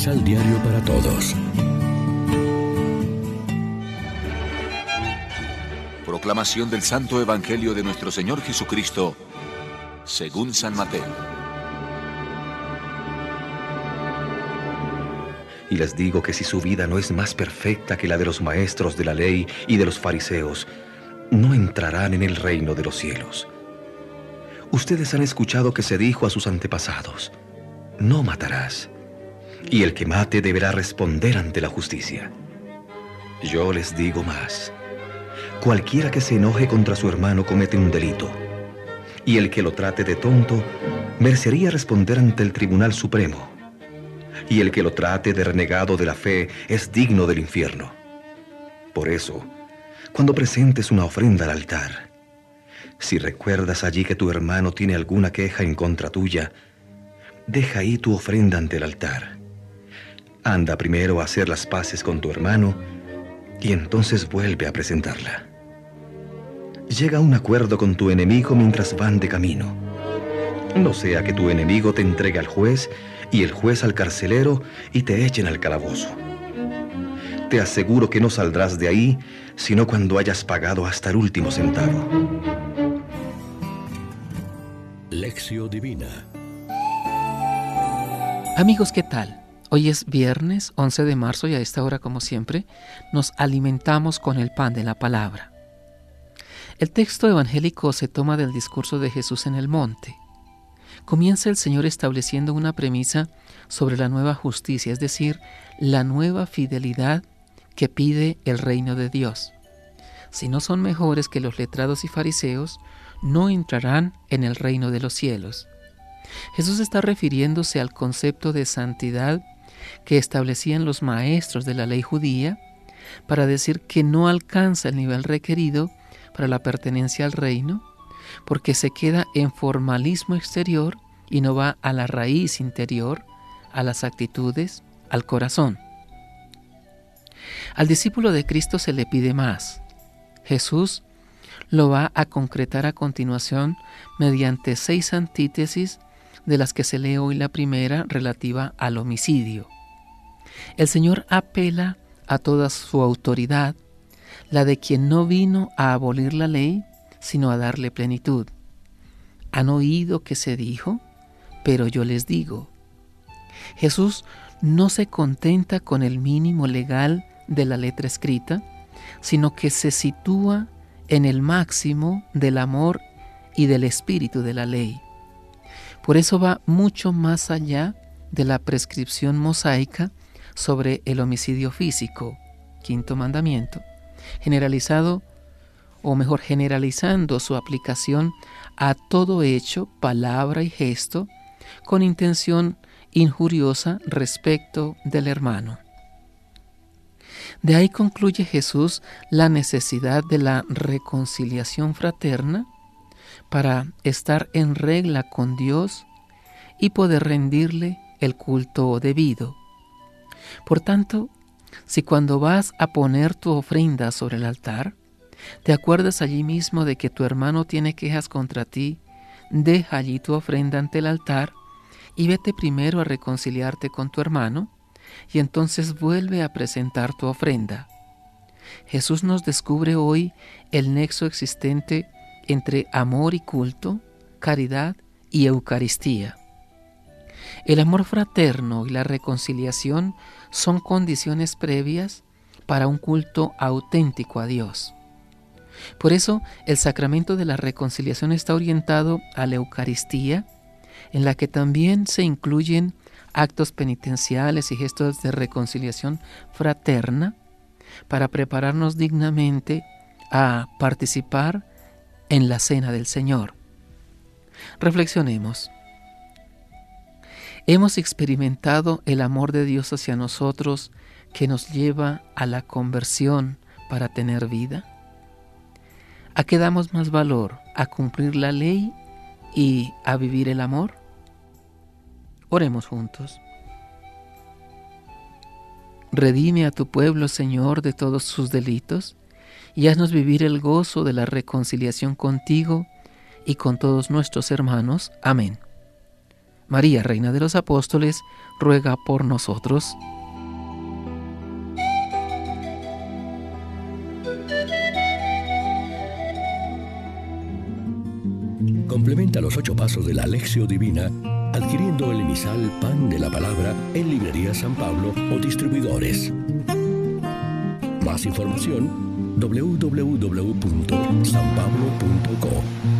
Misal Diario para Todos. Proclamación del Santo Evangelio de nuestro Señor Jesucristo, según San Mateo. Y les digo que si su vida no es más perfecta que la de los maestros de la ley y de los fariseos, no entrarán en el reino de los cielos. Ustedes han escuchado que se dijo a sus antepasados, no matarás, y el que mate deberá responder ante la justicia. Yo les digo más, cualquiera que se enoje contra su hermano comete un delito, y el que lo trate de tonto merecería responder ante el Tribunal Supremo, y el que lo trate de renegado de la fe es digno del infierno. Por eso, cuando presentes una ofrenda al altar, si recuerdas allí que tu hermano tiene alguna queja en contra tuya, deja ahí tu ofrenda ante el altar. Anda primero a hacer las paces con tu hermano y entonces vuelve a presentarla. Llega a un acuerdo con tu enemigo mientras van de camino. No sea que tu enemigo te entregue al juez y el juez al carcelero y te echen al calabozo. Te aseguro que no saldrás de ahí sino cuando hayas pagado hasta el último centavo. Lección Divina Amigos, ¿qué tal? Hoy es viernes 11 de marzo y a esta hora, como siempre, nos alimentamos con el pan de la palabra. El texto evangélico se toma del discurso de Jesús en el monte. Comienza el Señor estableciendo una premisa sobre la nueva justicia, es decir, la nueva fidelidad que pide el reino de Dios. Si no son mejores que los letrados y fariseos, no entrarán en el reino de los cielos. Jesús está refiriéndose al concepto de santidad que establecían los maestros de la ley judía para decir que no alcanza el nivel requerido para la pertenencia al reino, porque se queda en formalismo exterior y no va a la raíz interior, a las actitudes, al corazón. Al discípulo de Cristo se le pide más. Jesús lo va a concretar a continuación mediante seis antítesis de las que se lee hoy la primera relativa al homicidio. El Señor apela a toda su autoridad, la de quien no vino a abolir la ley, sino a darle plenitud. ¿Han oído que se dijo? Pero yo les digo. Jesús no se contenta con el mínimo legal de la letra escrita, sino que se sitúa en el máximo del amor y del espíritu de la ley. Por eso va mucho más allá de la prescripción mosaica sobre el homicidio físico, quinto mandamiento, generalizado o mejor generalizando su aplicación a todo hecho, palabra y gesto con intención injuriosa respecto del hermano. De ahí concluye Jesús la necesidad de la reconciliación fraterna para estar en regla con Dios y poder rendirle el culto debido. Por tanto, si cuando vas a poner tu ofrenda sobre el altar, te acuerdas allí mismo de que tu hermano tiene quejas contra ti, deja allí tu ofrenda ante el altar y vete primero a reconciliarte con tu hermano y entonces vuelve a presentar tu ofrenda. Jesús nos descubre hoy el nexo existente entre amor y culto, caridad y Eucaristía. El amor fraterno y la reconciliación son condiciones previas para un culto auténtico a Dios. Por eso el sacramento de la reconciliación está orientado a la Eucaristía, en la que también se incluyen actos penitenciales y gestos de reconciliación fraterna para prepararnos dignamente a participar en la cena del Señor. Reflexionemos. ¿Hemos experimentado el amor de Dios hacia nosotros que nos lleva a la conversión para tener vida? ¿A qué damos más valor? ¿A cumplir la ley y a vivir el amor? Oremos juntos. Redime a tu pueblo, Señor, de todos sus delitos, y haznos vivir el gozo de la reconciliación contigo y con todos nuestros hermanos. Amén. María, Reina de los Apóstoles, ruega por nosotros. Complementa los ocho pasos de la Alexio Divina adquiriendo el emisal Pan de la Palabra en Librería San Pablo o distribuidores. Más información www.sanpablo.co